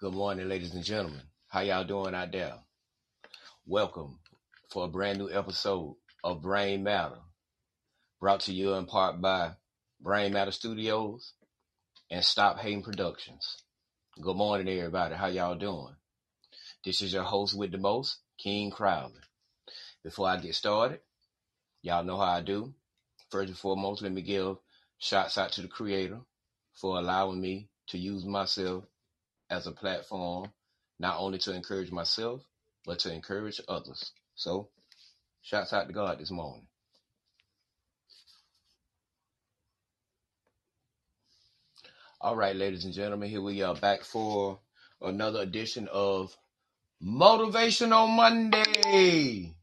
Good morning, ladies and gentlemen. How y'all doing out there? Welcome for a brand new episode of Brain Matter, brought to you in part by Brain Matter Studios and Stop Hating Productions. Good morning, everybody. How y'all doing? This is your host with the most, King Crowley. Before I get started, y'all know how I do. First and foremost, let me give shots out to the creator for allowing me to use myself as a platform, not only to encourage myself, but to encourage others. So, shouts out to God this morning. All right, ladies and gentlemen, here we are back for another edition of Motivational Monday.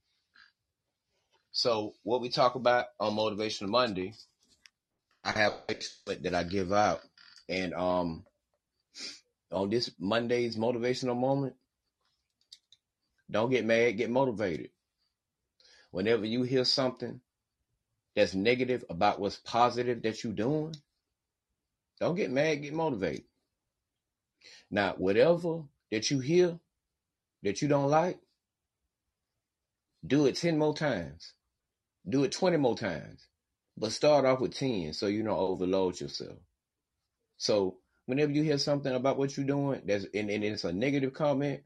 So, what we talk about on Motivational Monday, I have a that I give out, and um, on this Monday's motivational moment, don't get mad, get motivated. Whenever you hear something that's negative about what's positive that you're doing, don't get mad, get motivated. Now, whatever that you hear that you don't like, do it 10 more times. Do it 20 more times. But start off with 10 so you don't overload yourself. So whenever you hear something about what you're doing that's and, and it's a negative comment,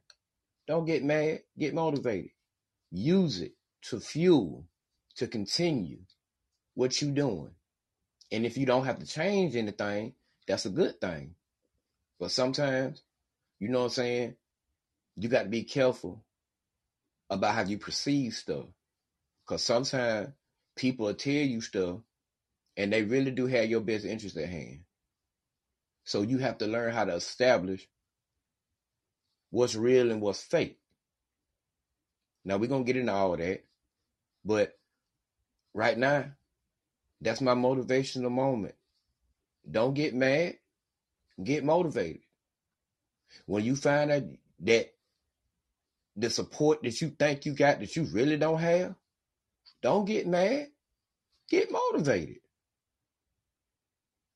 don't get mad, get motivated. Use it to fuel, to continue what you're doing. And if you don't have to change anything, that's a good thing. But sometimes, you know what I'm saying, you got to be careful about how you perceive stuff. Because sometimes people will tell you stuff and they really do have your best interest at hand. So you have to learn how to establish what's real and what's fake. Now we're gonna get into all that, but right now, that's my motivational moment. Don't get mad, get motivated. When you find out that the support that you think you got that you really don't have, don't get mad, get motivated.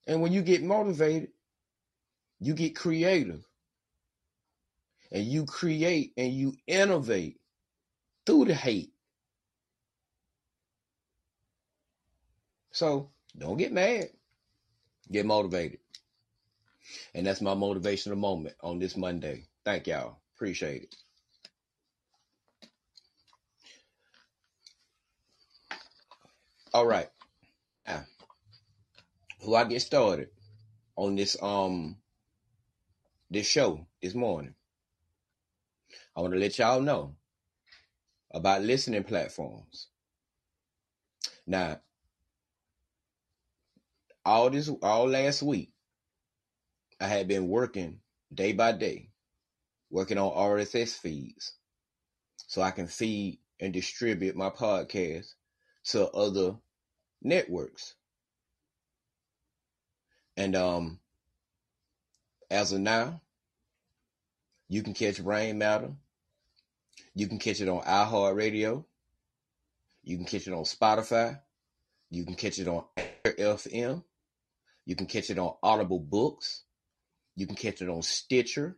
And when you get motivated, you get creative. And you create and you innovate through the hate. So don't get mad. Get motivated. And that's my motivational moment on this Monday. Thank y'all. Appreciate it. All right. Now, before I get started on this um this show this morning, I want to let y'all know about listening platforms. Now, all this all last week, I had been working day by day, working on RSS feeds, so I can feed and distribute my podcast to other networks. And um, as of now, you can catch Brain Matter. You can catch it on iHeartRadio. You can catch it on Spotify. You can catch it on FM. You can catch it on Audible Books. You can catch it on Stitcher.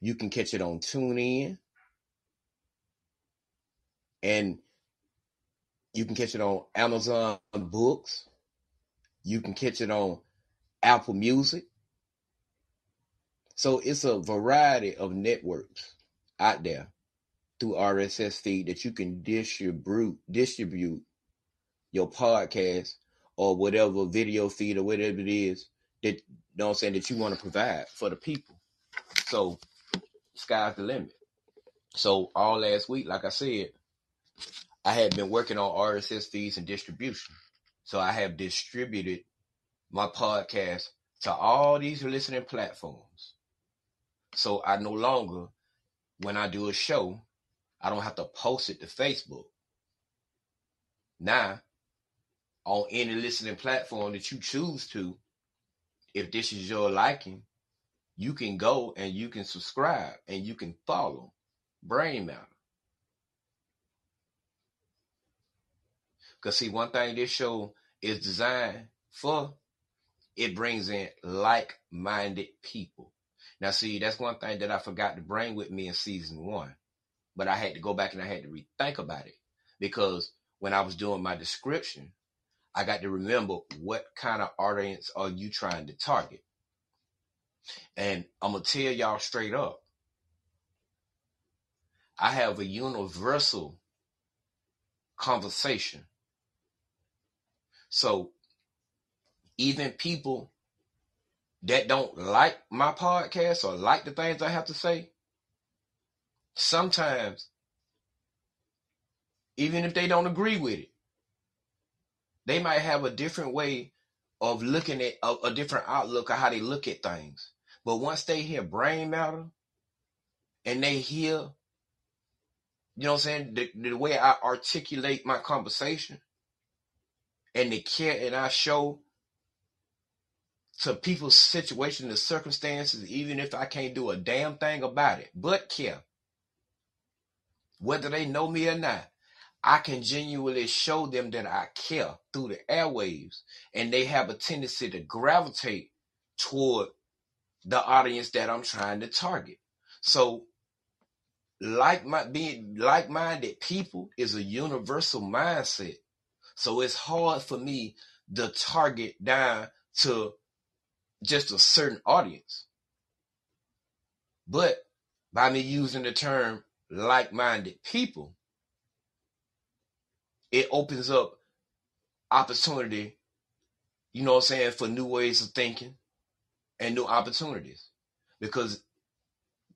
You can catch it on TuneIn. And You can catch it on Amazon Books. You can catch it on Apple Music. So it's a variety of networks out there through RSS feed that you can distribute distribute your podcast or whatever video feed or whatever it is that you know I'm saying that you want to provide for the people. So sky's the limit. So all last week, like I said, I had been working on RSS feeds and distribution. So I have distributed my podcast to all these listening platforms. So I no longer, when I do a show, I don't have to post it to Facebook. Now, on any listening platform that you choose to, if this is your liking, you can go and you can subscribe and you can follow Brain Matter. Because, see, one thing this show is designed for, it brings in like minded people. Now, see, that's one thing that I forgot to bring with me in season one, but I had to go back and I had to rethink about it because when I was doing my description, I got to remember what kind of audience are you trying to target. And I'm going to tell y'all straight up I have a universal conversation. So even people that don't like my podcast or like the things I have to say, sometimes, even if they don't agree with it, they might have a different way of looking at a, a different outlook of how they look at things. But once they hear brain matter and they hear, you know what I'm saying, the, the way I articulate my conversation and the care that I show to people's situation and circumstances, even if I can't do a damn thing about it, but care. Whether they know me or not, I can genuinely show them that I care through the airwaves, and they have a tendency to gravitate toward the audience that I'm trying to target. So, like my being like-minded people is a universal mindset. So it's hard for me to target down to just a certain audience. But by me using the term like minded people, it opens up opportunity, you know what I'm saying, for new ways of thinking and new opportunities. Because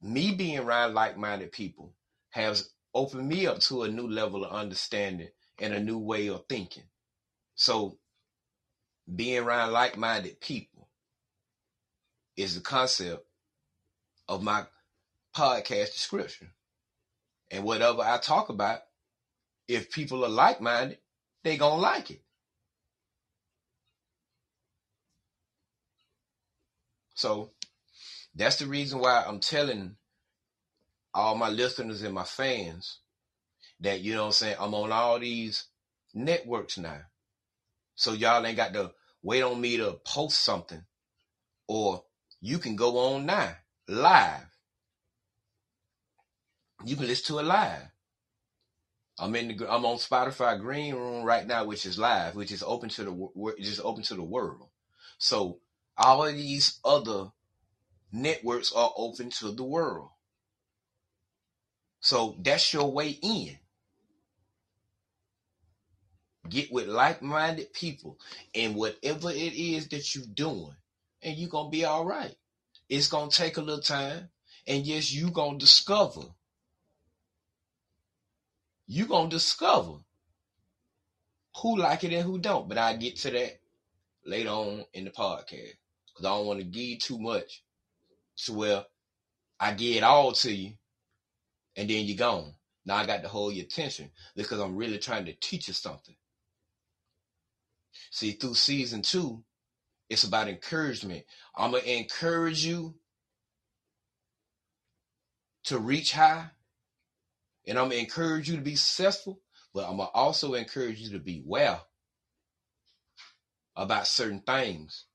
me being around like minded people has opened me up to a new level of understanding and a new way of thinking. So being around like minded people is the concept of my podcast description. And whatever I talk about, if people are like minded, they going to like it. So that's the reason why I'm telling all my listeners and my fans that, you know I'm saying, I'm on all these networks now. So y'all ain't got to wait on me to post something or you can go on now, live. You can listen to it live. I'm in the I'm on Spotify Green Room right now, which is live, which is open to the just open to the world. So all of these other networks are open to the world. So that's your way in. Get with like-minded people and whatever it is that you're doing, and you're gonna be all right. It's gonna take a little time, and yes, you're gonna discover. You're gonna discover who like it and who don't. But I get to that later on in the podcast because I don't want to give too much to where I give it all to you, and then you're gone. Now I got to hold your attention because I'm really trying to teach you something. See, through season two, it's about encouragement. I'm going to encourage you to reach high, and I'm going to encourage you to be successful, but I'm going to also encourage you to be well about certain things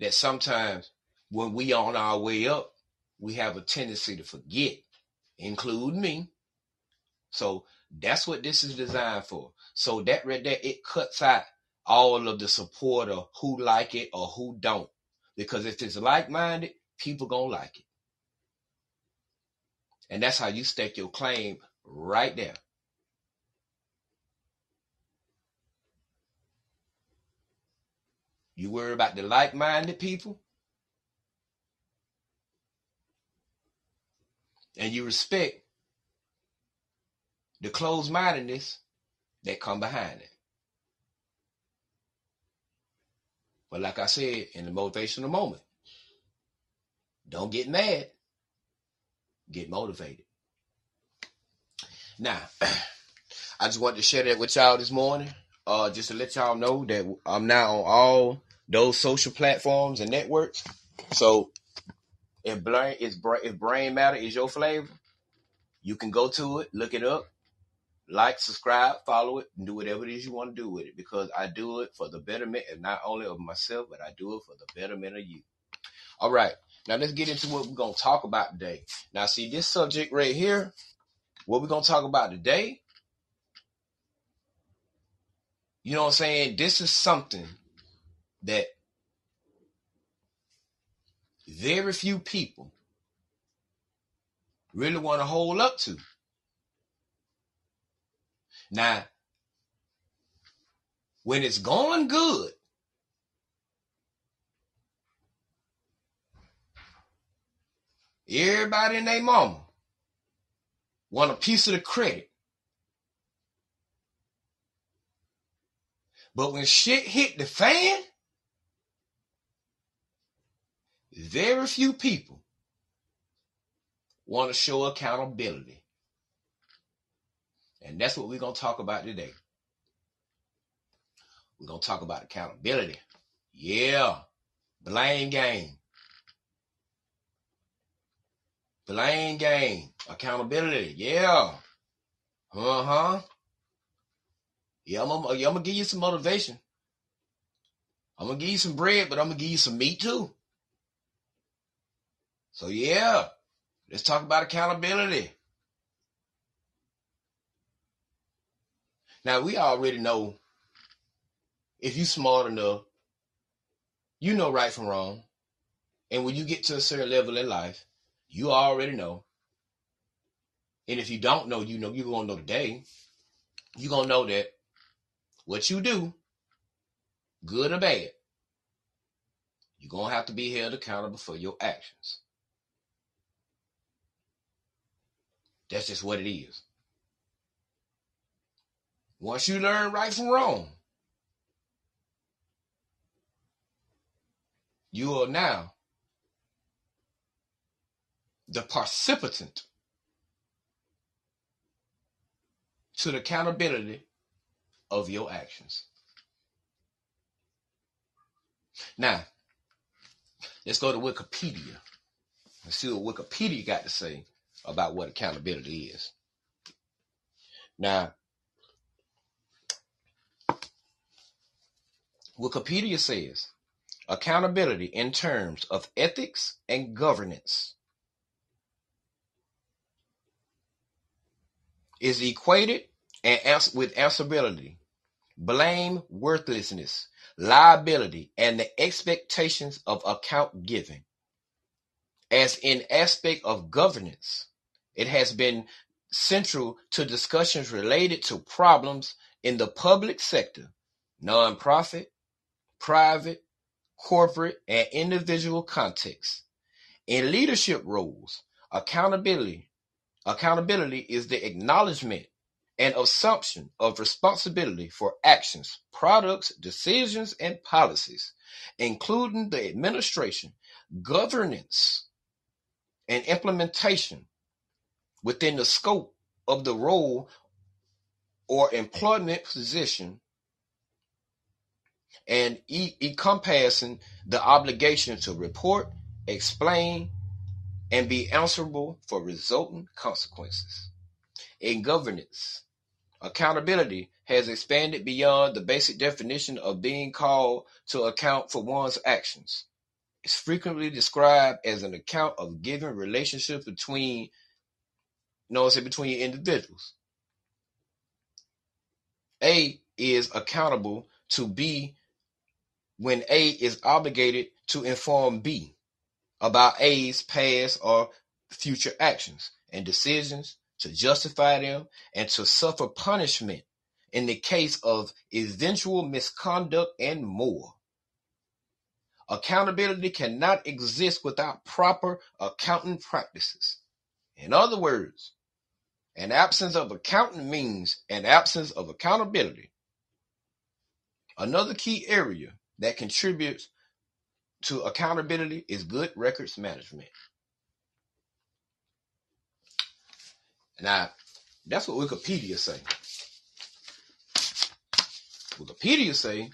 that sometimes when we on our way up, we have a tendency to forget, include me. So That's what this is designed for. So that right there, it cuts out all of the support of who like it or who don't. Because if it's like-minded, people gonna like it. And that's how you stake your claim right there. You worry about the like-minded people, and you respect the closed-mindedness that come behind it. But like I said in the motivational moment, don't get mad, get motivated. Now, I just wanted to share that with y'all this morning, uh, just to let y'all know that I'm now on all those social platforms and networks. So if brain, if brain matter is your flavor, you can go to it, look it up, like, subscribe, follow it, and do whatever it is you want to do with it because I do it for the betterment and not only of myself, but I do it for the betterment of you. All right. Now let's get into what we're going to talk about today. Now, see this subject right here, what we're going to talk about today. You know what I'm saying? This is something that very few people really want to hold up to. Now, when it's going good, everybody and their mama want a piece of the credit. But when shit hit the fan, very few people want to show accountability. And that's what we're going to talk about today. We're going to talk about accountability. Yeah. Blame game. Blame game. Accountability. Yeah. Uh huh. Yeah, I'm yeah, I'm gonna give you some motivation. I'm gonna give you some bread, but I'm gonna give you some meat too. So yeah, let's talk about accountability. Now we already know if you smart enough, you know right from wrong. And when you get to a certain level in life, you already know. And if you don't know, you know you're gonna know today. You're gonna know that what you do, good or bad, you're gonna have to be held accountable for your actions. That's just what it is. Once you learn right from wrong, you are now the participant to the accountability of your actions. Now, let's go to Wikipedia and see what Wikipedia got to say about what accountability is. Now, Wikipedia says accountability in terms of ethics and governance is equated and with answerability, blame, worthlessness, liability, and the expectations of account giving. As in aspect of governance, it has been central to discussions related to problems in the public sector, nonprofit, private, corporate, and individual contexts. In leadership roles, accountability accountability is the acknowledgement and assumption of responsibility for actions, products, decisions, and policies, including the administration, governance, and implementation within the scope of the role or employment position and encompassing the obligation to report, explain, and be answerable for resulting consequences. In governance, accountability has expanded beyond the basic definition of being called to account for one's actions. It's frequently described as an account of given relationships between, you know, say between individuals. A is accountable to B when A is obligated to inform B about A's past or future actions and decisions, to justify them, and to suffer punishment in the case of eventual misconduct and more. Accountability cannot exist without proper accounting practices. In other words, an absence of accounting means an absence of accountability. Another key area that contributes to accountability is good records management. Now, that's what Wikipedia say. Wikipedia say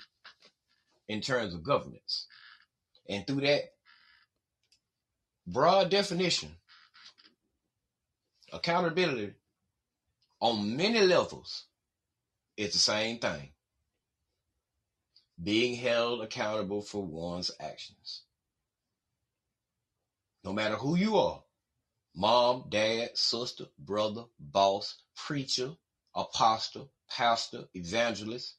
in terms of governance. And through that broad definition, accountability on many levels is the same thing. Being held accountable for one's actions. No matter who you are, mom, dad, sister, brother, boss, preacher, apostle, pastor, evangelist,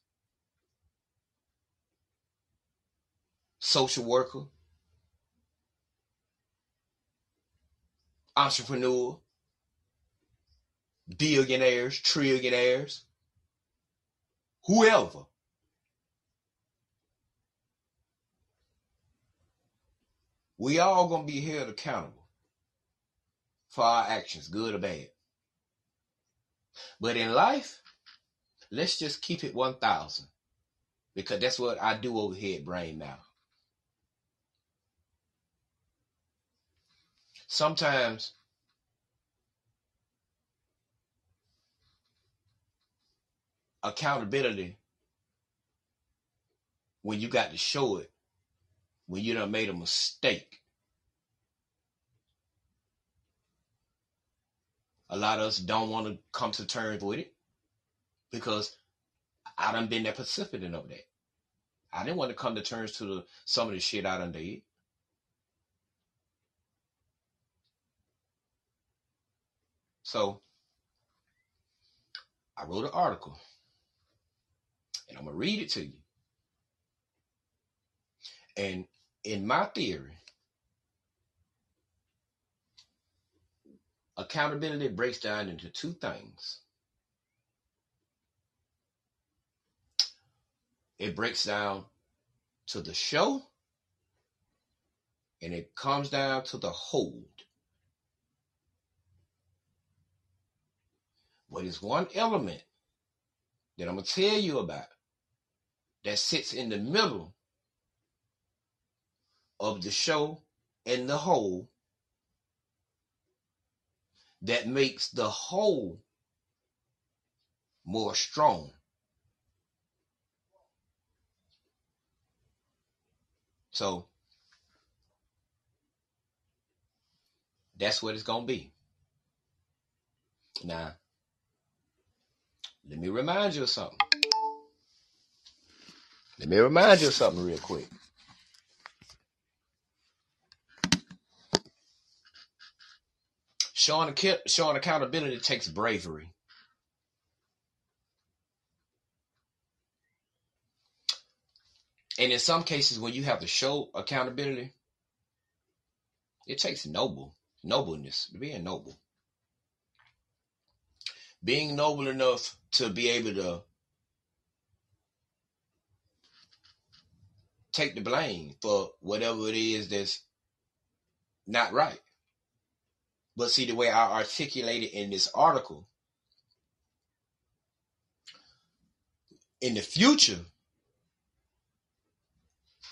social worker, entrepreneur, billionaires, trillionaires, whoever. We all gonna be held accountable for our actions, good or bad. But in life, let's just keep it 1,000 because that's what I do over here at Brain Now. Sometimes accountability, when you got to show it, when you done made a mistake. A lot of us don't want to come to terms with it because I done been that precipitant of that. I didn't want to come to terms to the, some of the shit I done did. So I wrote an article and I'm going to read it to you. And in my theory, accountability breaks down into two things. It breaks down to the show and it comes down to the hold. But it's one element that I'm going to tell you about that sits in the middle of the show and the whole that makes the whole more strong. So that's what it's going to be. Now, let me remind you of something. Let me remind you of something real quick. Showing, showing accountability takes bravery. And in some cases, when you have to show accountability, it takes noble, nobleness, being noble. Being noble enough to be able to take the blame for whatever it is that's not right. But see, the way I articulated in this article, in the future,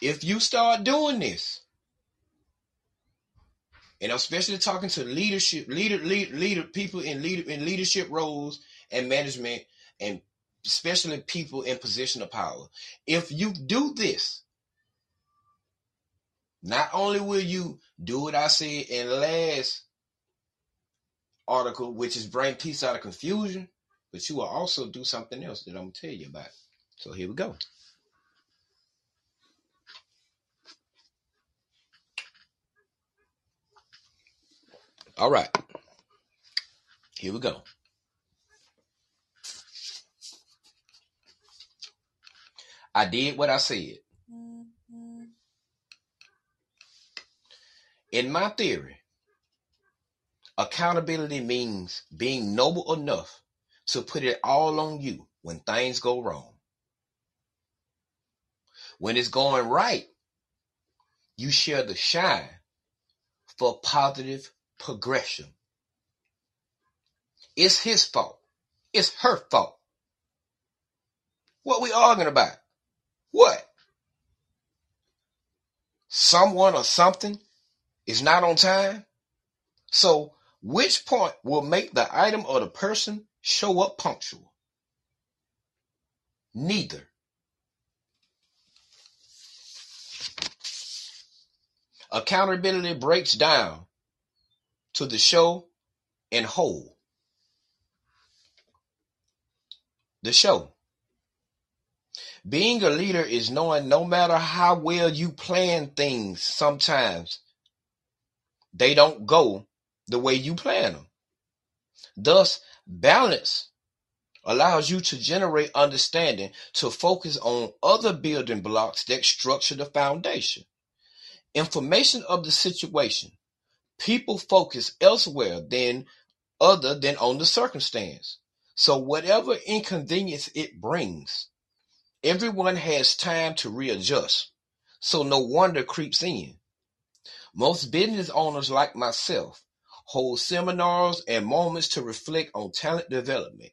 if you start doing this, and I'm especially talking to leadership, leader, leader, leader people in leader in leadership roles and management, and especially people in position of power. If you do this, not only will you do what I said in last article, which is bring peace out of confusion, but you will also do something else that I'm going to tell you about. So here we go. All right. Here we go. I did what I said. Mm-hmm. In my theory, accountability means being noble enough to put it all on you when things go wrong. When it's going right, you share the shine for positive progression. It's his fault. It's her fault. What we arguing about? What? Someone or something is not on time? So which point will make the item or the person show up punctual? Neither. Accountability breaks down to the show and whole. The show. Being a leader is knowing no matter how well you plan things, sometimes they don't go the way you plan them. Thus, balance allows you to generate understanding to focus on other building blocks that structure the foundation. Information of the situation. People focus elsewhere than other than on the circumstance. So whatever inconvenience it brings, everyone has time to readjust. So no wonder creeps in. Most business owners like myself hold seminars and moments to reflect on talent development,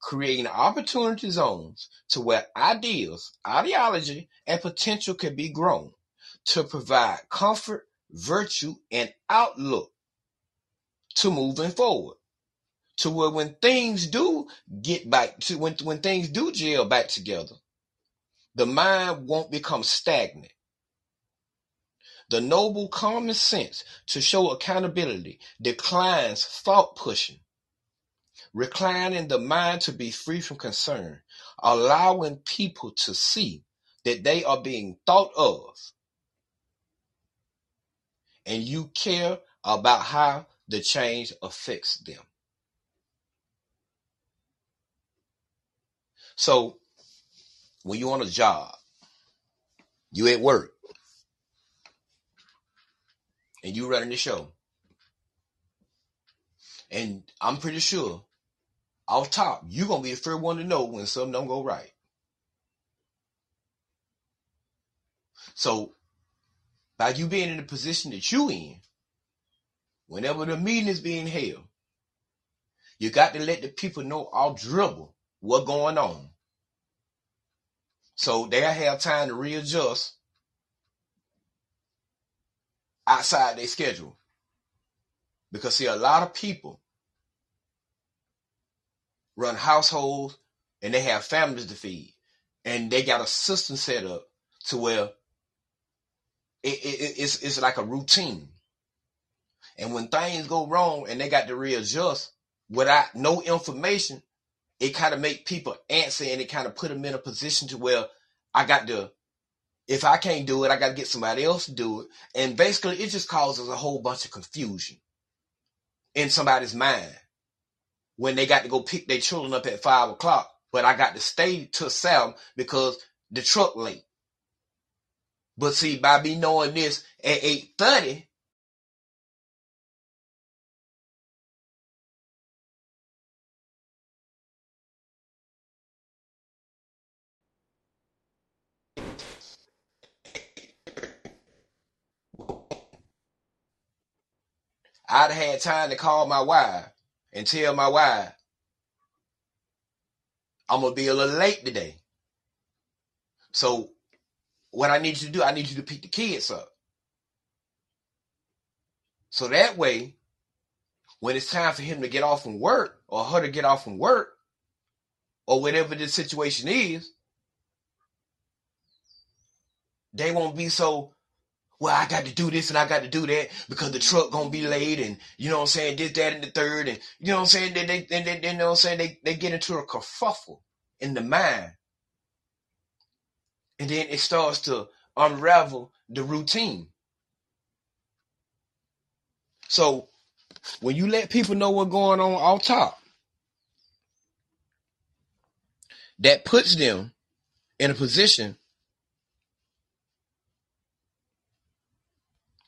creating opportunity zones to where ideas, ideology, and potential can be grown to provide comfort, virtue, and outlook to moving forward. To where when things do get back to when when things do gel back together, the mind won't become stagnant. The noble common sense to show accountability declines thought pushing, reclining the mind to be free from concern, allowing people to see that they are being thought of and you care about how the change affects them. So when you're on a job, you at work, and you running the show. And I'm pretty sure off top, you're gonna be the first one to know when something don't go right. So by you being in the position that you in, whenever the meeting is being held, you got to let the people know all dribble what going on. So they'll have time to readjust outside their schedule. Because see, a lot of people run households and they have families to feed. And they got a system set up to where it, it, it's, it's like a routine. And when things go wrong and they got to readjust without no information, it kind of make people answer and it kind of put them in a position to where I got to if I can't do it, I got to get somebody else to do it. And basically, it just causes a whole bunch of confusion in somebody's mind when they got to go pick their children up at five o'clock, but I got to stay till seven because the truck late. But see, by me knowing this at eight thirty, I'd had time to call my wife and tell my wife, I'm gonna be a little late today. So what I need you to do, I need you to pick the kids up. So that way, when it's time for him to get off from work or her to get off from work or whatever the situation is, they won't be so well, I got to do this and I got to do that because the truck gonna be late and you know what I'm saying, this, that, and the third, and you know what I'm saying, they they, they, they, you know what I'm saying, they, they get into a kerfuffle in the mind. And then it starts to unravel the routine. So when you let people know what's going on off top, that puts them in a position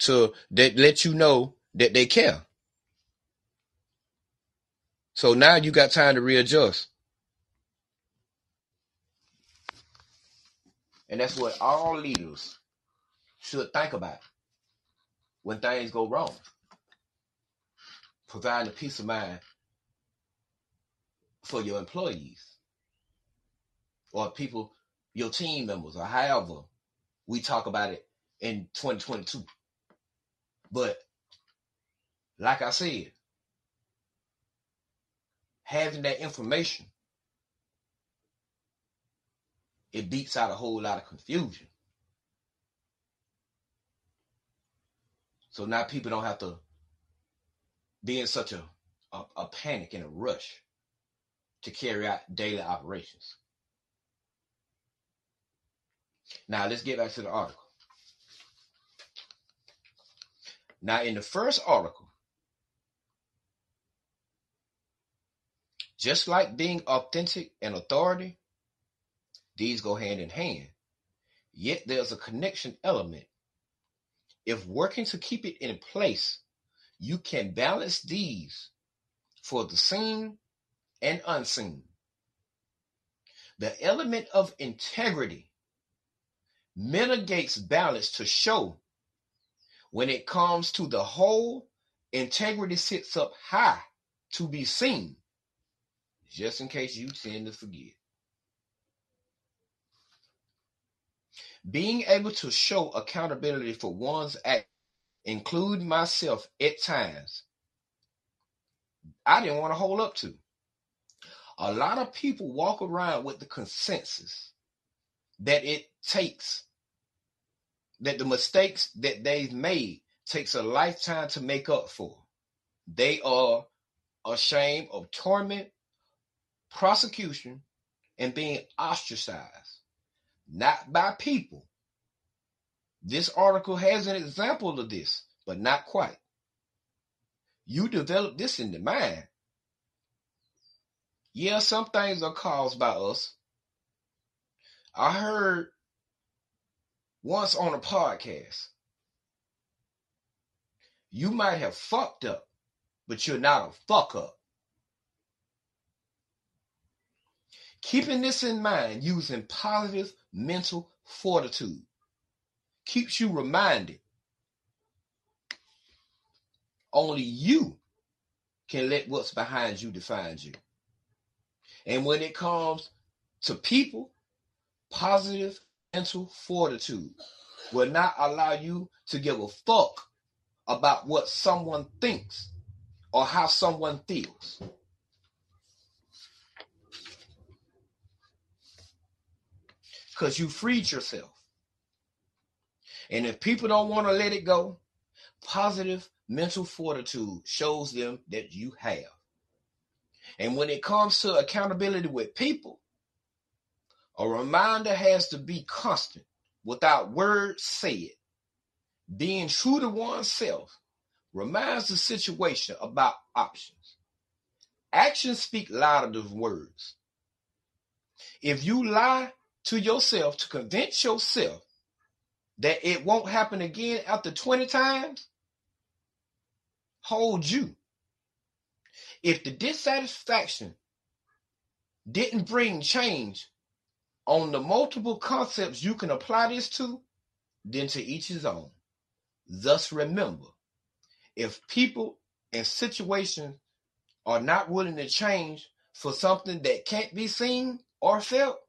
to that let you know that they care. So now you got time to readjust. And that's what all leaders should think about when things go wrong. Providing a peace of mind for your employees or people, your team members, or however we talk about it in 2022. But like I said, having that information, it beats out a whole lot of confusion. So now people don't have to be in such a, a, a panic and a rush to carry out daily operations. Now let's get back to the article. Now, in the first article, just like being authentic and authority, these go hand in hand. Yet there's a connection element. If working to keep it in place, you can balance these for the seen and unseen. The element of integrity mitigates balance to show when it comes to the whole, integrity sits up high to be seen, just in case you tend to forget. Being able to show accountability for one's act, include myself at times, I didn't want to hold up to. A lot of people walk around with the consensus that it takes that the mistakes that they've made takes a lifetime to make up for. They are ashamed of torment, prosecution, and being ostracized, not by people. This article has an example of this, but not quite. You develop this in the mind. Yeah, some things are caused by us. I heard once on a podcast. You might have fucked up, but you're not a fuck up. Keeping this in mind using positive mental fortitude keeps you reminded only you can let what's behind you define you. And when it comes to people, positive mental fortitude will not allow you to give a fuck about what someone thinks or how someone feels. Because you freed yourself. And if people don't want to let it go, positive mental fortitude shows them that you have. And when it comes to accountability with people, a reminder has to be constant, without words said. Being true to oneself reminds the situation about options. Actions speak louder than words. If you lie to yourself to convince yourself that it won't happen again after 20 times, hold you. If the dissatisfaction didn't bring change, on the multiple concepts you can apply this to, then to each his own. Thus, remember if people and situations are not willing to change for something that can't be seen or felt,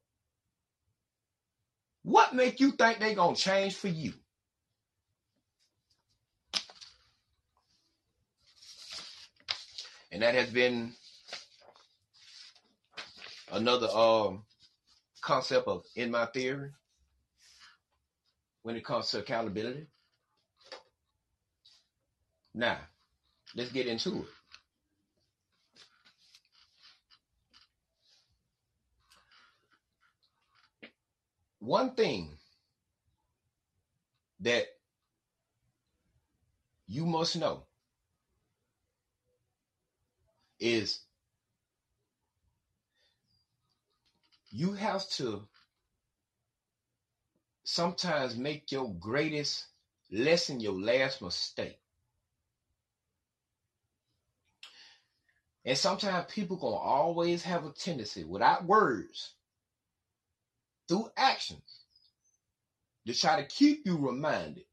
what make you think they're gonna change for you? And that has been another um concept of in my theory when it comes to accountability. Now, let's get into it. One thing that you must know is you have to sometimes make your greatest lesson your last mistake. And sometimes people gonna always have a tendency without words, through actions, to try to keep you reminded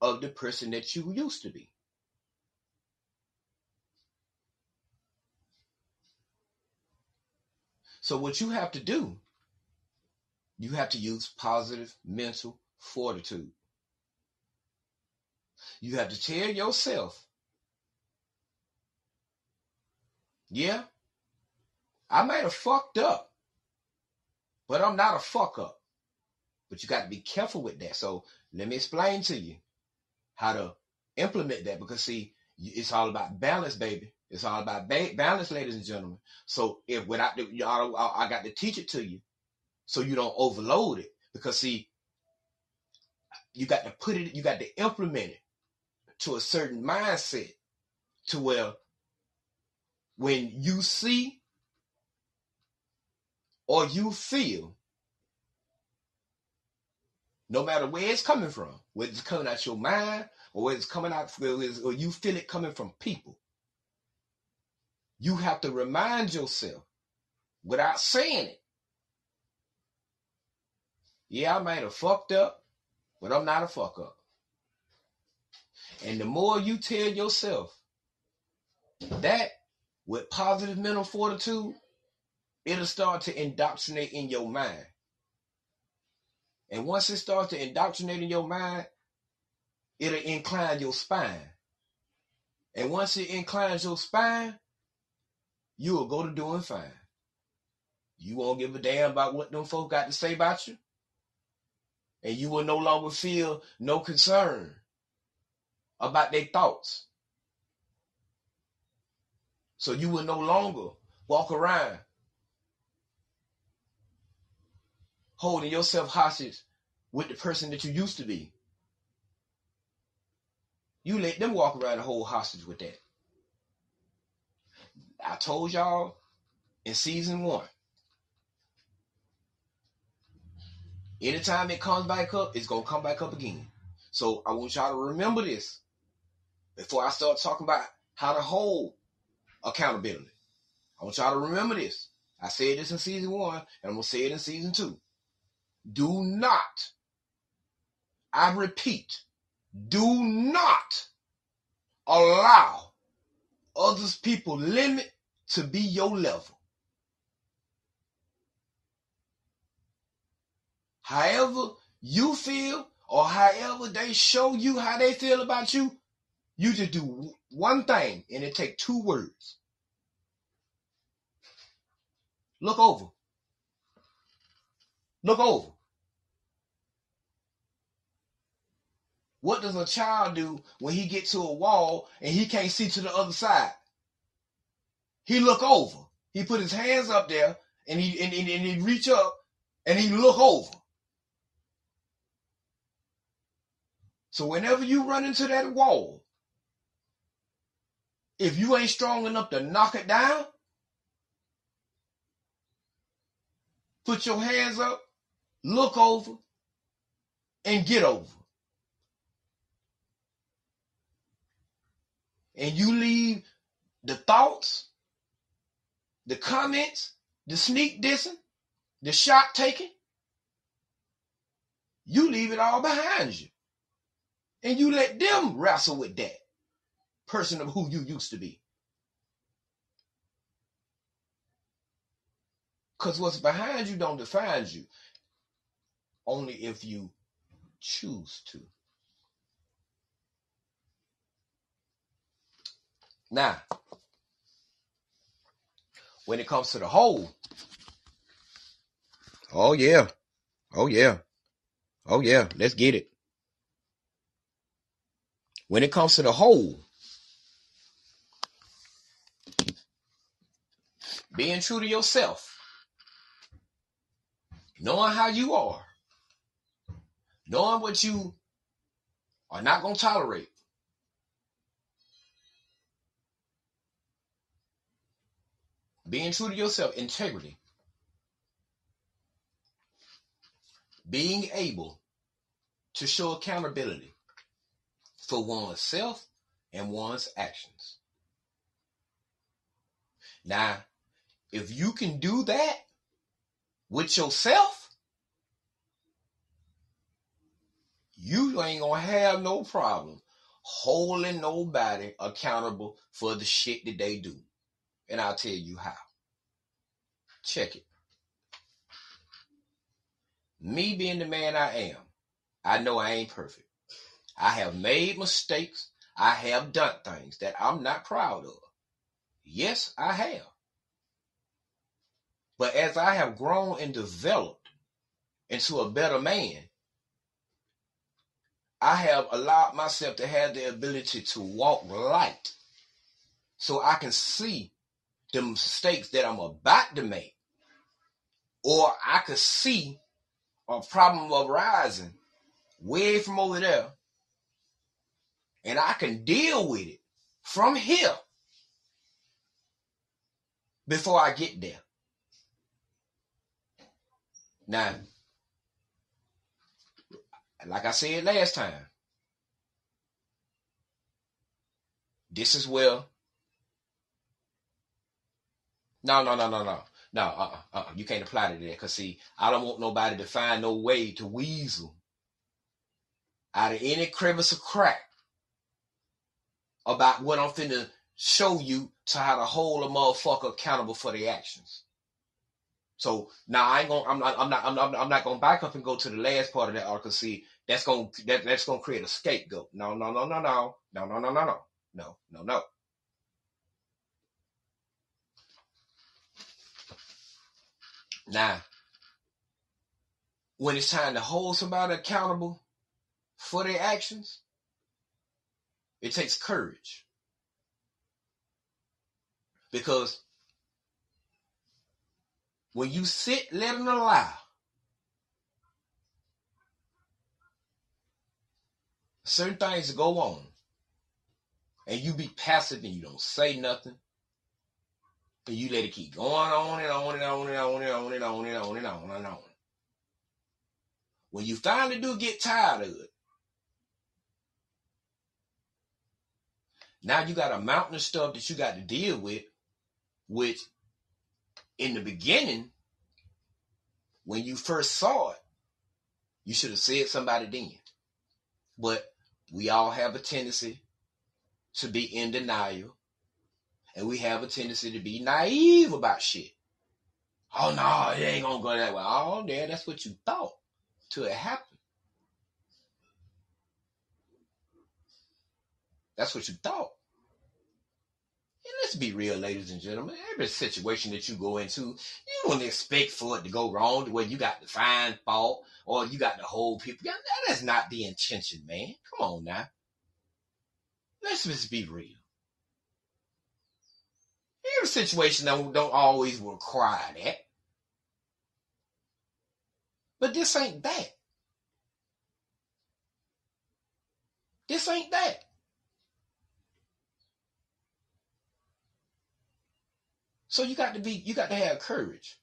of the person that you used to be. So what you have to do, you have to use positive mental fortitude. You have to tell yourself, yeah, I might have fucked up, but I'm not a fuck up. But you got to be careful with that. So let me explain to you how to implement that because see, it's all about balance, baby. It's all about ba- balance, ladies and gentlemen. So if without the, y'all, I got to teach it to you, so you don't overload it. Because see, you got to put it, you got to implement it to a certain mindset, to where when you see or you feel, no matter where it's coming from, whether it's coming out your mind or whether it's coming out, or you feel it coming from people you have to remind yourself without saying it. Yeah, I might have fucked up, but I'm not a fuck up. And the more you tell yourself that with positive mental fortitude, it'll start to indoctrinate in your mind. And once it starts to indoctrinate in your mind, it'll incline your spine. And once it inclines your spine, you will go to doing fine. You won't give a damn about what them folk got to say about you. And you will no longer feel no concern about their thoughts. So you will no longer walk around holding yourself hostage with the person that you used to be. You let them walk around and hold hostage with that. I told y'all in season one. Anytime it comes back up, it's gonna come back up again. So I want y'all to remember this before I start talking about how to hold accountability. I want y'all to remember this. I said this in season one, and I'm gonna say it in season two. Do not, I repeat, do not allow others people limit to be your level. However you feel or however they show you how they feel about you, you just do one thing and it take two words. Look over. Look over. What does a child do when he get to a wall and he can't see to the other side? He look over. He put his hands up there and he and, and, and he reach up and he look over. So whenever you run into that wall, if you ain't strong enough to knock it down, put your hands up, look over, and get over. And you leave the thoughts, the comments, the sneak dissing, the shot taking, you leave it all behind you. And you let them wrestle with that person of who you used to be. Because what's behind you don't define you. Only if you choose to. Now, when it comes to the whole, oh yeah, oh yeah, oh yeah, let's get it. When it comes to the whole, being true to yourself, knowing how you are, knowing what you are not going to tolerate, being true to yourself, integrity. being able to show accountability for oneself and one's actions. Now, if you can do that with yourself, you ain't gonna have no problem holding nobody accountable for the shit that they do. And I'll tell you how. Check it. Me being the man I am, I know I ain't perfect. I have made mistakes. I have done things that I'm not proud of. Yes, I have. But as I have grown and developed into a better man, I have allowed myself to have the ability to walk light so I can see the mistakes that I'm about to make. Or I could see a problem arising way from over there and I can deal with it from here before I get there. Now, like I said last time, this is where. No, no, no, no, no. No, uh, uh, uh, you can't apply to that. Cause see, I don't want nobody to find no way to weasel out of any crevice or crack about what I'm finna show you to how to hold a motherfucker accountable for their actions. So now I ain't gonna, I'm not, I'm not, I'm not, I'm not gonna back up and go to the last part of that article. See, that's gonna, that, that's gonna create a scapegoat. No, no, no, no, no, no, no, no, no, no, no, no, no. Now, when it's time to hold somebody accountable for their actions, it takes courage. Because when you sit letting a lie, certain things go on, and you be passive and you don't say nothing, and you let it keep going on and on and on and on and on and on and on and on and on. When you finally do get tired of it, now you got a mountain of stuff that you got to deal with, which in the beginning, when you first saw it, you should have said somebody then. But we all have a tendency to be in denial and we have a tendency to be naive about shit. Oh no, it ain't gonna go that way. Oh yeah, that's what you thought till it happened. That's what you thought. And let's be real, ladies and gentlemen. Every situation that you go into, you don't expect for it to go wrong where you got to find fault or you got to hold people. That is not the intention, man. Come on now. Let's just be real. Every situation don't, don't always require that. But this ain't that. This ain't that. So you got to be, you got to have courage.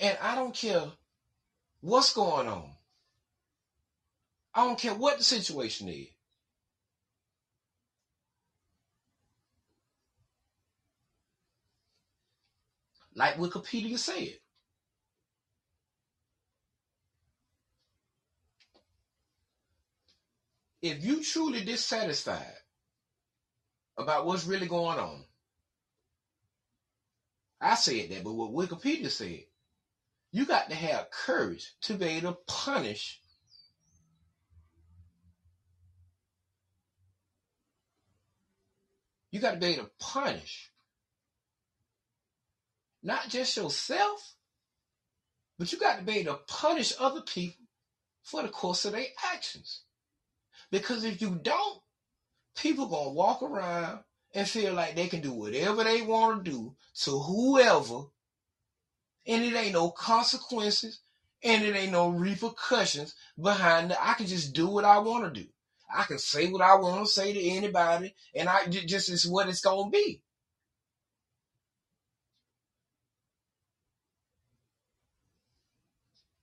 And I don't care what's going on. I don't care what the situation is. Like Wikipedia said. If you truly dissatisfied about what's really going on, I said that, but what Wikipedia said, you got to have courage to be able to punish You got to be able to punish not just yourself, but you got to be able to punish other people for the course of their actions. Because if you don't, people gonna walk around and feel like they can do whatever they want to do to whoever, and it ain't no consequences and it ain't no repercussions behind it. I can just do what I want to do. I can say what I want to say to anybody, and I just is what it's gonna be.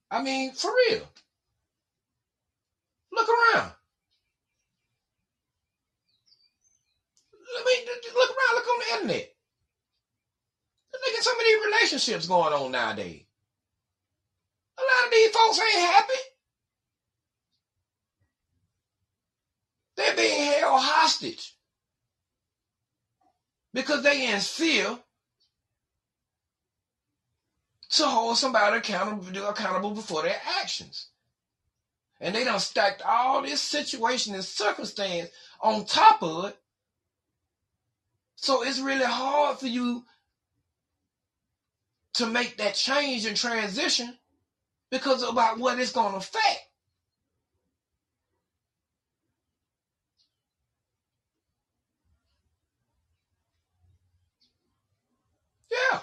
I mean, for real. Look around. I mean, look around. Look on the internet. Look at some of these relationships going on nowadays. A lot of these folks ain't happy. They're being held hostage because they in fear to hold somebody accountable, accountable before their actions. And they don't stacked all this situation and circumstance on top of it. So it's really hard for you to make that change and transition because about what it's going to affect. Yeah.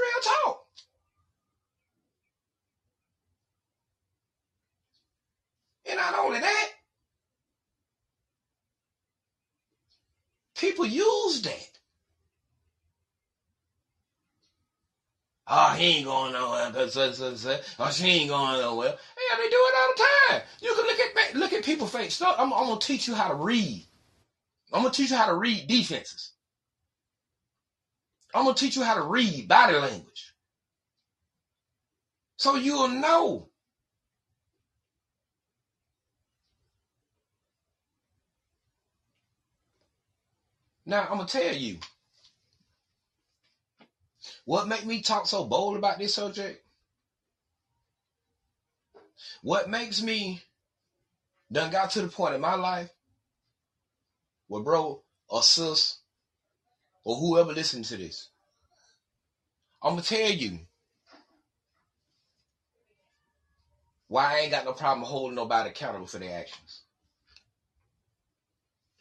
Real talk. And not only that, people use that. Oh, he ain't going nowhere. Cause, uh, uh, uh, oh, she ain't going nowhere. Yeah, they do it all the time. You can look at look at people's face. I'm, I'm gonna teach you how to read. I'm gonna teach you how to read defenses. I'm gonna teach you how to read body language. So you'll know. Now I'm gonna tell you what make me talk so bold about this subject. What makes me done got to the point in my life where bro or sis or whoever listens to this, I'm gonna tell you why I ain't got no problem holding nobody accountable for their actions.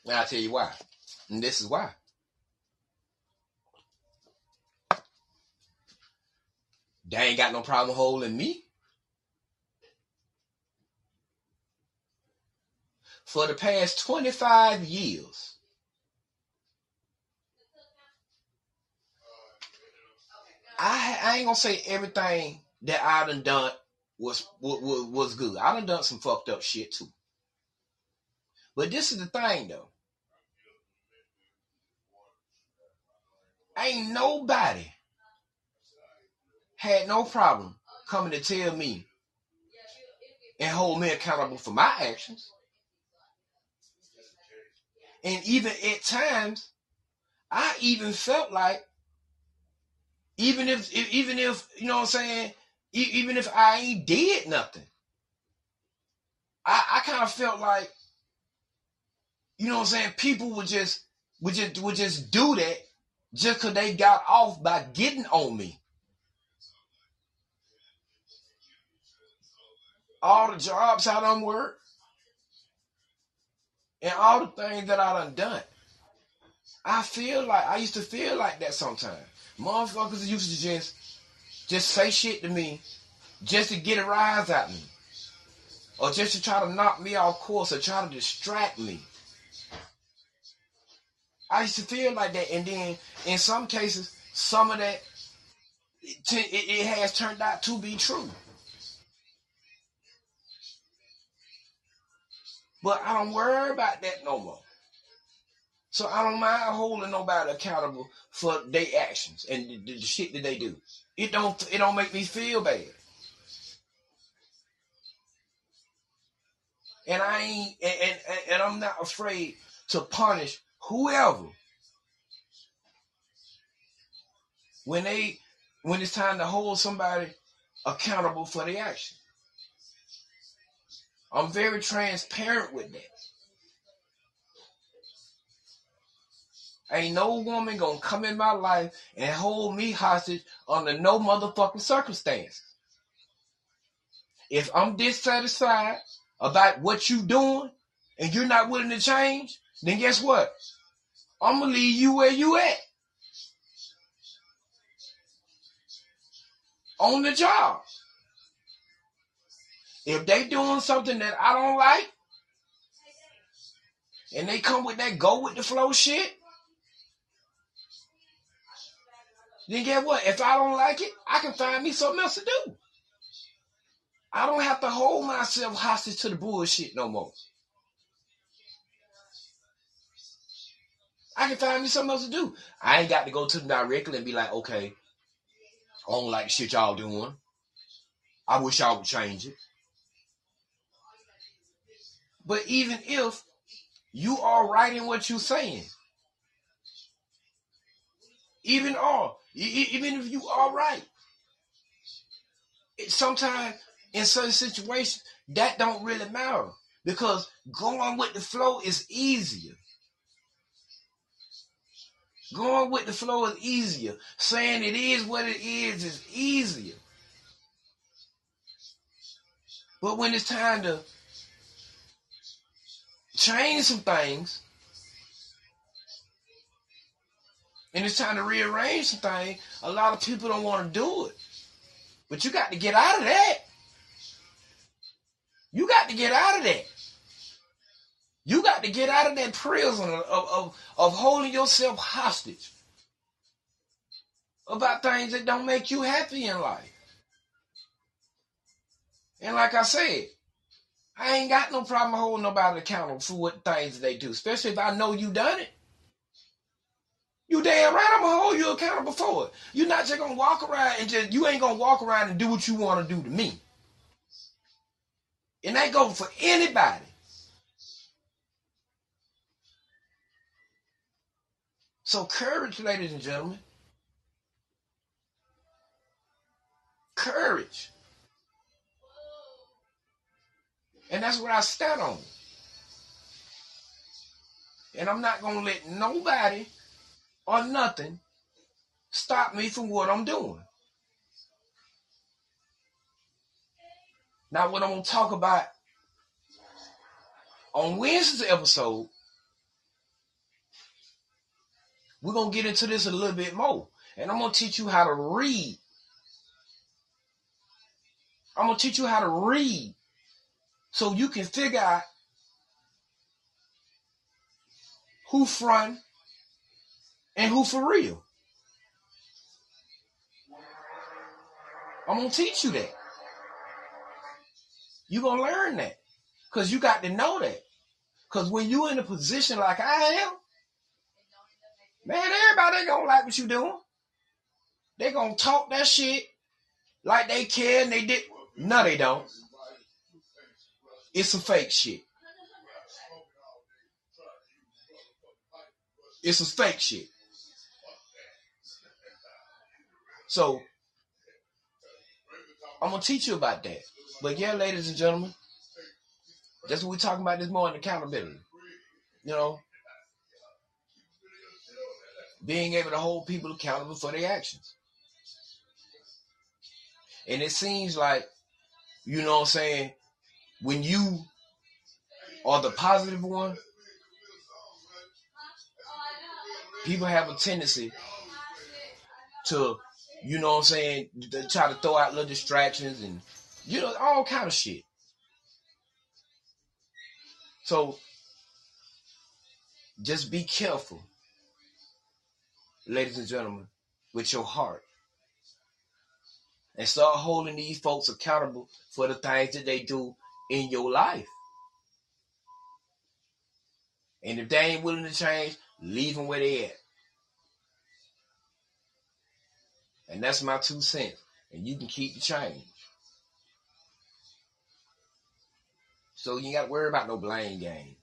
And I'll tell you why. And this is why. They ain't got no problem holding me. For the past 25 years, I, ain't gonna say everything that I done done was, was was good. I done done some fucked up shit too. But this is the thing though. Ain't nobody had no problem coming to tell me and hold me accountable for my actions. And even at times, I even felt like, even if, even if, you know what I'm saying, even if I ain't did nothing, I, I kind of felt like, you know what I'm saying, people would just, would just, would just do that just because they got off by getting on me. All the jobs I done worked and all the things that I done done. I feel like I used to feel like that sometimes. Motherfuckers used to just just say shit to me just to get a rise at me. Or just to try to knock me off course or try to distract me. I used to feel like that, and then in some cases, some of that it, it has turned out to be true. But I don't worry about that no more. So I don't mind holding nobody accountable for their actions and the, the, shit that they do. It don't it don't make me feel bad. And I ain't and, and, and I'm not afraid to punish whoever when they when it's time to hold somebody accountable for the action. I'm very transparent with that. Ain't no woman gonna come in my life and hold me hostage under no motherfucking circumstance. If I'm dissatisfied about what you doing and you're not willing to change, then guess what? I'm gonna leave you where you at. On the job. If they doing something that I don't like, and they come with that go with the flow shit, then get what? If I don't like it, I can find me something else to do. I don't have to hold myself hostage to the bullshit no more. I can find me something else to do. I ain't got to go to them directly and be like, okay, I don't like shit y'all doing. I wish y'all would change it. But even if you are right in what you're saying, even all, even if you are right, sometimes in certain situations that don't really matter because going with the flow is easier. Going with the flow is easier. Saying it is what it is is easier. But when it's time to change some things, and it's time to rearrange some things, a lot of people don't want to do it. But you got to get out of that. You got to get out of that. You got to get out of that prison of, of, of holding yourself hostage about things that don't make you happy in life. And like I said, I ain't got no problem holding nobody accountable for what things they do, especially if I know you done it. You damn right I'm gonna hold you accountable for it. You're not just gonna walk around and just you ain't gonna walk around and do what you want to do to me. And that goes for anybody. So, courage, ladies and gentlemen. Courage. And that's what I stand on. And I'm not to let nobody or nothing stop me from what I'm doing. Now, what I'm going to talk about on Wednesday's episode we're going to get into this a little bit more. And I'm going to teach you how to read. I'm going to teach you how to read so you can figure out who front and who for real. I'm to teach you that. You're to learn that because you got to know that. Because when you're in a position like I am, Man, everybody gonna like what you doing. They gonna talk that shit like they care and they did. No, they don't. It's some fake shit. It's some fake shit. So I'm gonna teach you about that. But yeah, ladies and gentlemen, that's what we're talking about this morning, accountability. You know, being able to hold people accountable for their actions. And it seems like, you know what I'm saying, when you are the positive one, people have a tendency to, you know what I'm saying, to try to throw out little distractions and, you know, all kind of shit. So just be careful ladies and gentlemen, with your heart. And start holding these folks accountable for the things that they do in your life. And if they ain't willing to change, leave them where they at. And that's my two cents. And you can keep the change. So you ain't got to worry about no blame game.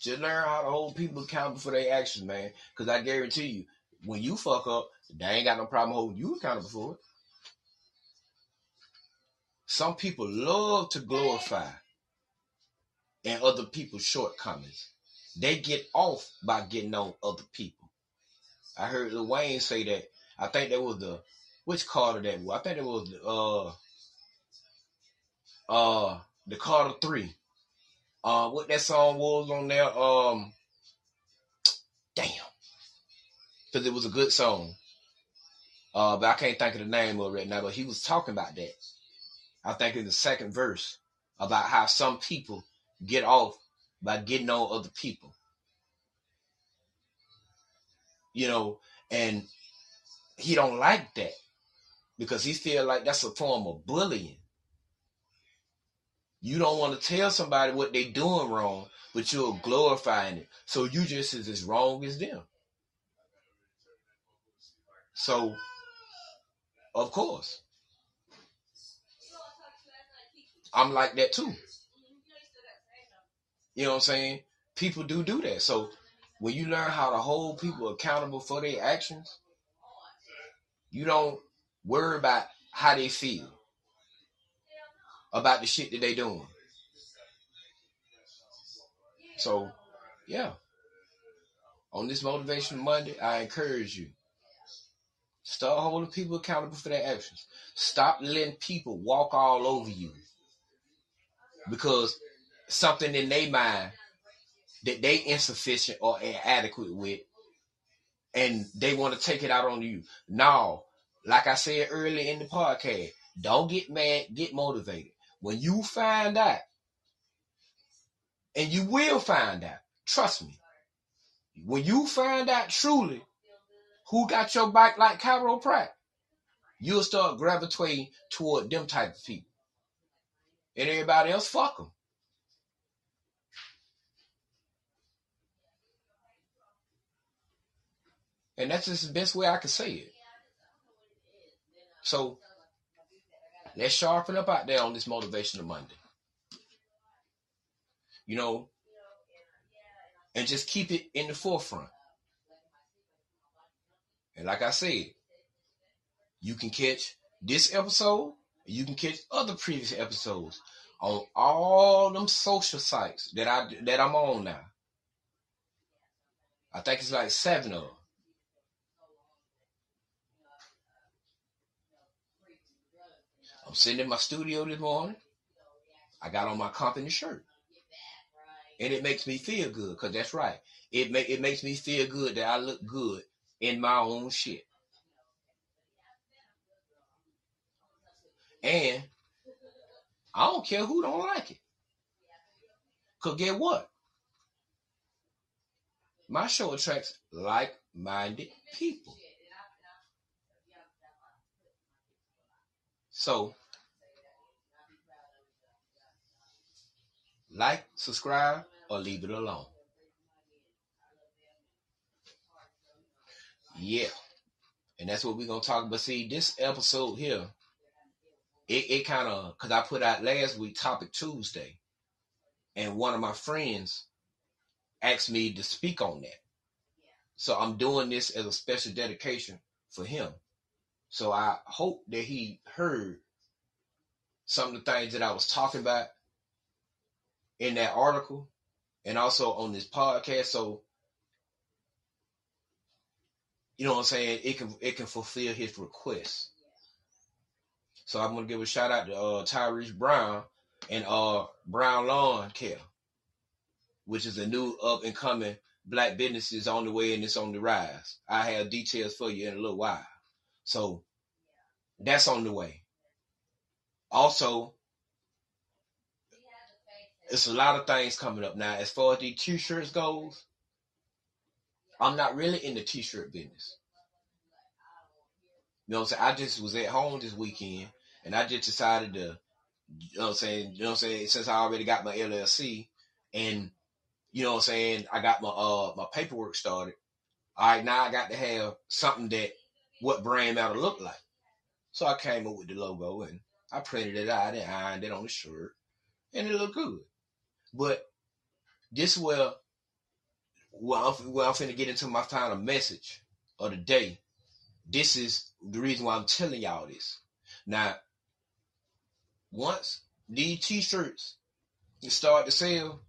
Just learn how to hold people accountable for their actions, man. Because I guarantee you, when you fuck up, they ain't got no problem holding you accountable for it. Some people love to glorify and other people's shortcomings. They get off by getting on other people. I heard Lil Wayne say that. I think that was the which Carter that was. I think it was the uh uh the Carter three. Uh, what that song was on there? Um, damn, because it was a good song. Uh, but I can't think of the name of it right now. But he was talking about that. I think in the second verse about how some people get off by getting on other people. You know, and he don't like that because he feel like that's a form of bullying. You don't want to tell somebody what they doing wrong, but you're glorifying it. So you just is as wrong as them. So, of course, I'm like that too. You know what I'm saying? People do do that. So when you learn how to hold people accountable for their actions, you don't worry about how they feel about the shit that they doing. So, yeah. On this Motivation Monday, I encourage you. Start holding people accountable for their actions. Stop letting people walk all over you. Because something in their mind that they insufficient or inadequate with and they want to take it out on you. No, like I said earlier in the podcast, don't get mad, get motivated. When you find out, and you will find out, trust me, when you find out truly who got your back like Cairo Pratt, you'll start gravitating toward them type of people. And everybody else, fuck them. And that's just the best way I can say it. So let's sharpen up out there on this motivational Monday. You know, and just keep it in the forefront. And like I said, you can catch this episode, you can catch other previous episodes on all them social sites that I that I'm on now. I think it's like seven of them. I'm sitting in my studio this morning. I got on my company shirt. And it makes me feel good, because that's right. It make it makes me feel good that I look good in my own shit. And I don't care who don't like it. Cause get what? My show attracts like-minded people. So, like, subscribe, or leave it alone. Yeah. And that's what we're to talk about. See, this episode here, it, it kind of, because I put out last week, Topic Tuesday, and one of my friends asked me to speak on that. So I'm doing this as a special dedication for him. So I hope that he heard some of the things that I was talking about in that article and also on this podcast. So you know what I'm saying? It can it can fulfill his request. So I'm gonna give a shout out to uh, Tyrese Brown and uh, Brown Lawn Care, which is a new up and coming black business is on the way and it's on the rise. I have details for you in a little while. So that's on the way. Also, it's a lot of things coming up now. As far as the t-shirts goes, I'm not really in the t-shirt business. You know what I'm saying? I just was at home this weekend and I just decided to, you know what I'm saying, you know what I'm saying, since I already got my LLC and you know what I'm saying, I got my uh my paperwork started. All right, now I got to have something that what brand matter look like. So I came up with the logo and I printed it out and ironed it on the shirt, and it looked good. But this is where, well, I'm, where I'm finna get into my final message of the day. This is the reason why I'm telling y'all this. Now, once these t-shirts start to sell,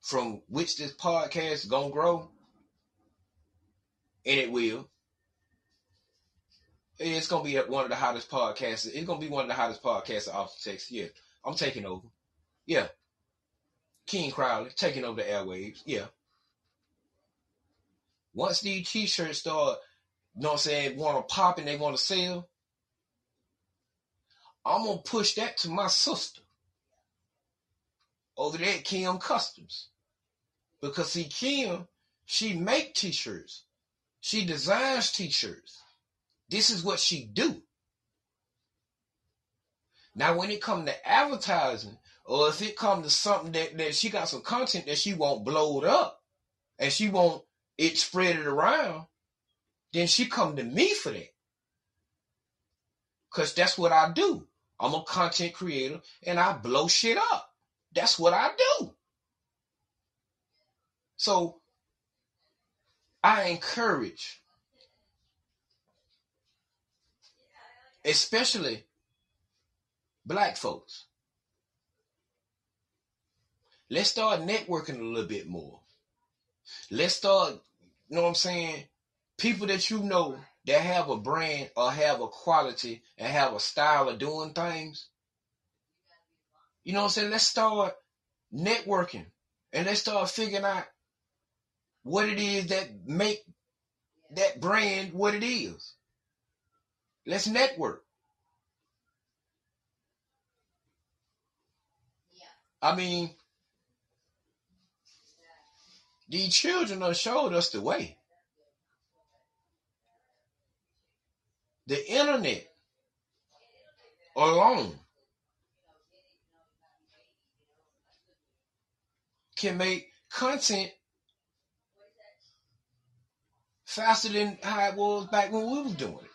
from which this podcast is gonna grow, and it will, it's gonna be one of the hottest podcasts. It's gonna be one of the hottest podcasts of Austin, Texas. Yeah, I'm taking over. Yeah, King Crowley taking over the airwaves. Yeah. Once these t-shirts start, you know what I'm saying, want to pop and they want to sell, I'm gonna push that to my sister over there at Kim Customs. Because see, Kim, she make t-shirts She designs t-shirts. This is what she do. Now, when it come to advertising, or if it come to something that, that she got some content that she won't blow it up, and she won't it spread it around, then she come to me for that. Cause that's what I do. I'm a content creator and I blow shit up. That's what I do. So I encourage, especially black folks, let's start networking a little bit more. Let's start, you know what I'm saying? People that you know that have a brand or have a quality and have a style of doing things. You know what I'm saying? Let's start networking and let's start figuring out what it is that make that brand what it is. Let's network. Yeah. I mean, these children have showed us the way. The internet alone can make content faster than how it was back when we was doing it.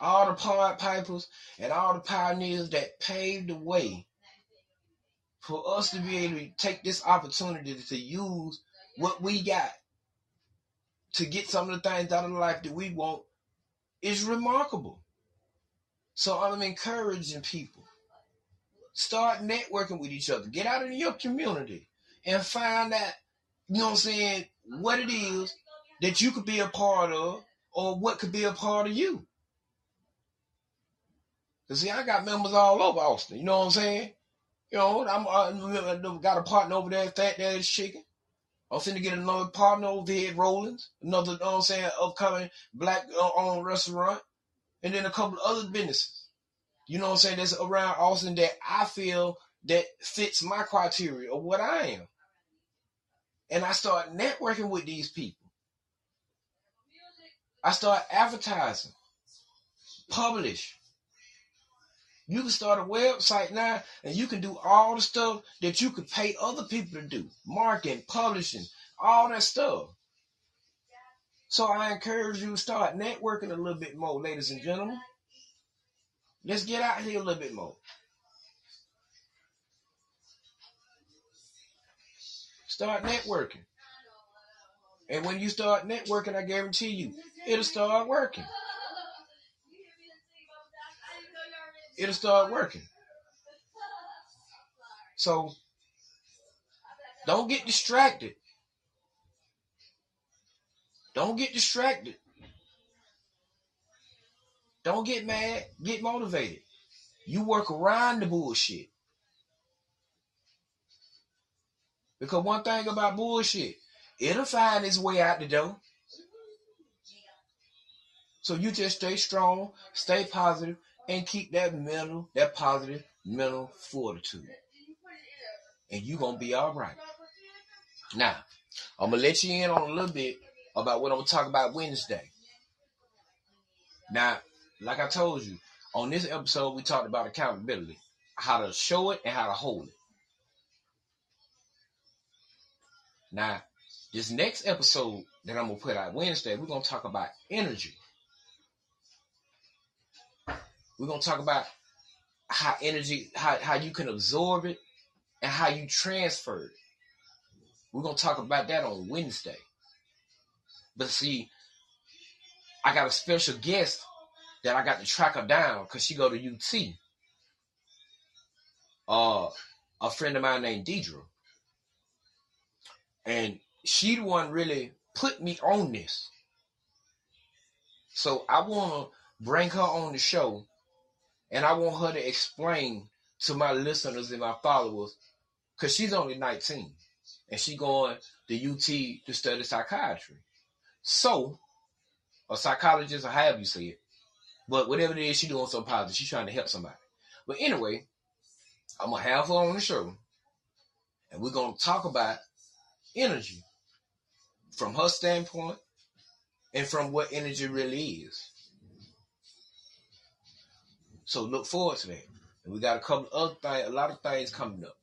All the Pipers and all the pioneers that paved the way for us to be able to take this opportunity to use what we got to get some of the things out of life that we want is remarkable. So I'm encouraging people. Start networking with each other. Get out in your community and find out, you know what I'm saying, what it is that you could be a part of or what could be a part of you. Cause see, I got members all over Austin. You know what I'm saying? You know, I'm I got a partner over there, Fat Daddy's Chicken. I'm finna get another partner over here at Rollins, another, you know what I'm saying, upcoming black uh, owned restaurant, and then a couple of other businesses. You know what I'm saying? That's around Austin that I feel that fits my criteria of what I am. And I start networking with these people. I start advertising, publish, you can start a website now and you can do all the stuff that you could pay other people to do marketing, publishing, all that stuff. So I encourage you to start networking a little bit more, ladies and gentlemen. Let's get out here a little bit more. Start networking. And when you start networking, I guarantee you, it'll start working. It'll start working. So don't get distracted. Don't get distracted. Don't get mad. Get motivated. You work around the bullshit. Because one thing about bullshit, it'll find its way out the door. So you just stay strong, stay positive, and keep that mental, that positive mental fortitude. And you're going to be all right. Now, I'm going to let you in on a little bit about what I'm going to talk about Wednesday. Now, like I told you, on this episode, we talked about accountability, how to show it and how to hold it. Now, this next episode that I'm going to put out Wednesday, we're going to talk about energy. We're gonna talk about how energy, how, how you can absorb it and how you transfer it. We're gonna talk about that on Wednesday. But see, I got a special guest that I got to track her down because she go to UT. Uh, a friend of mine named Deidre. And she the one really put me on this. So I want to bring her on the show and I want her to explain to my listeners and my followers, because she's only 19 and she going to UT to study psychiatry. So, a psychologist or however you say it, but whatever it is, she doing something positive. She's trying to help somebody. But anyway, I'm gonna have her on the show, and we're gonna talk about energy. from her standpoint and from what energy really is. So look forward to that. And we got a couple other things, a lot of things coming up.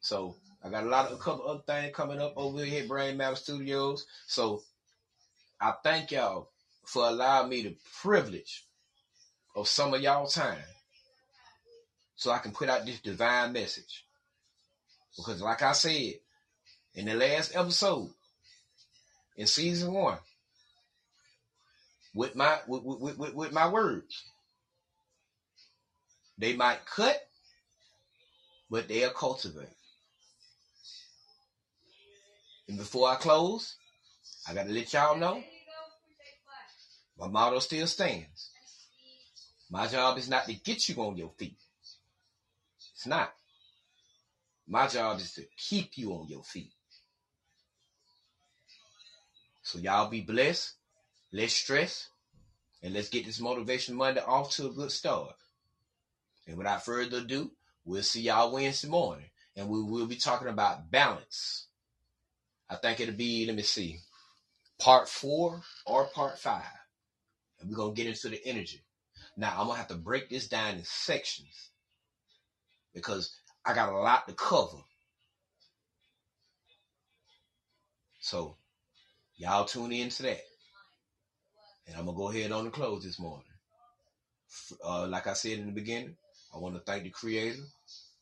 So I got a lot of a couple other things coming up over here at Brain Matter Studios. So I thank y'all for allowing me the privilege of some of y'all time so I can put out this divine message. Because like I said in the last episode in season one, with my with, with, with, with my words, they might cut, but they'll cultivate. And before I close, I gotta let y'all know my motto still stands. My job is not to get you on your feet. It's not. My job is to keep you on your feet. So y'all be blessed, less stress, and let's get this motivation Monday off to a good start. And without further ado, we'll see y'all Wednesday morning. And we will be talking about balance. I think it'll be, let me see, part four or part five. And we're going to get into the energy. Now, I'm going to have to break this down in sections because I got a lot to cover. So, y'all tune in to that. And I'm going to go ahead on and close this morning. Uh, like I said in the beginning, I want to thank the Creator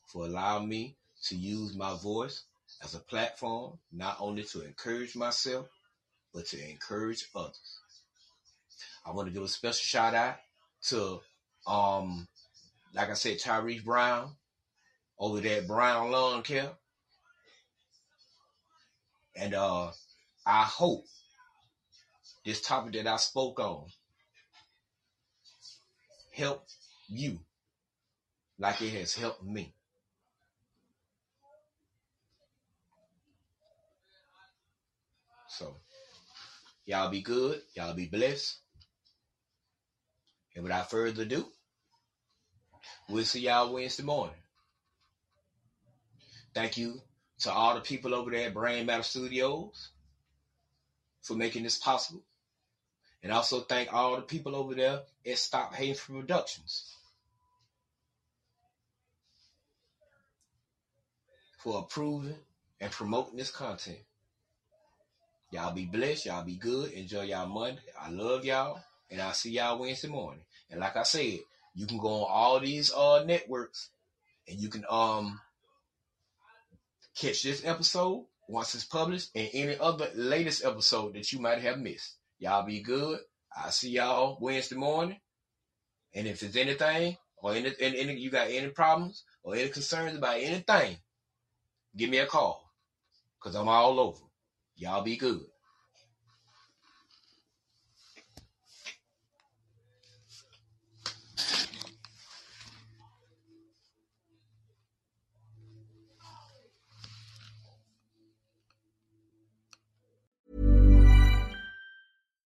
for allowing me to use my voice as a platform, not only to encourage myself, but to encourage others. I want to give a special shout out to, um, like I said, Tyrese Brown over there at Brown Lawn Care. And uh, I hope this topic that I spoke on help you like it has helped me. So, y'all be good. Y'all be blessed. And without further ado, we'll see y'all Wednesday morning. Thank you to all the people over there at Brain Matter Studios for making this possible. And also thank all the people over there at Stop Hating Productions for approving and promoting this content. Y'all be blessed. Y'all be good. Enjoy y'all Monday. I love y'all. And I'll see y'all Wednesday morning. And like I said, you can go on all these uh networks and you can um catch this episode once it's published and any other latest episode that you might have missed. Y'all be good. I'll see y'all Wednesday morning. And if there's anything or any, any you got any problems or any concerns about anything, give me a call. Cause I'm all over. Y'all be good.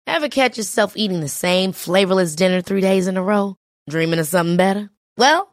Ever catch yourself eating the same flavorless dinner three days in a row? Dreaming of something better? Well,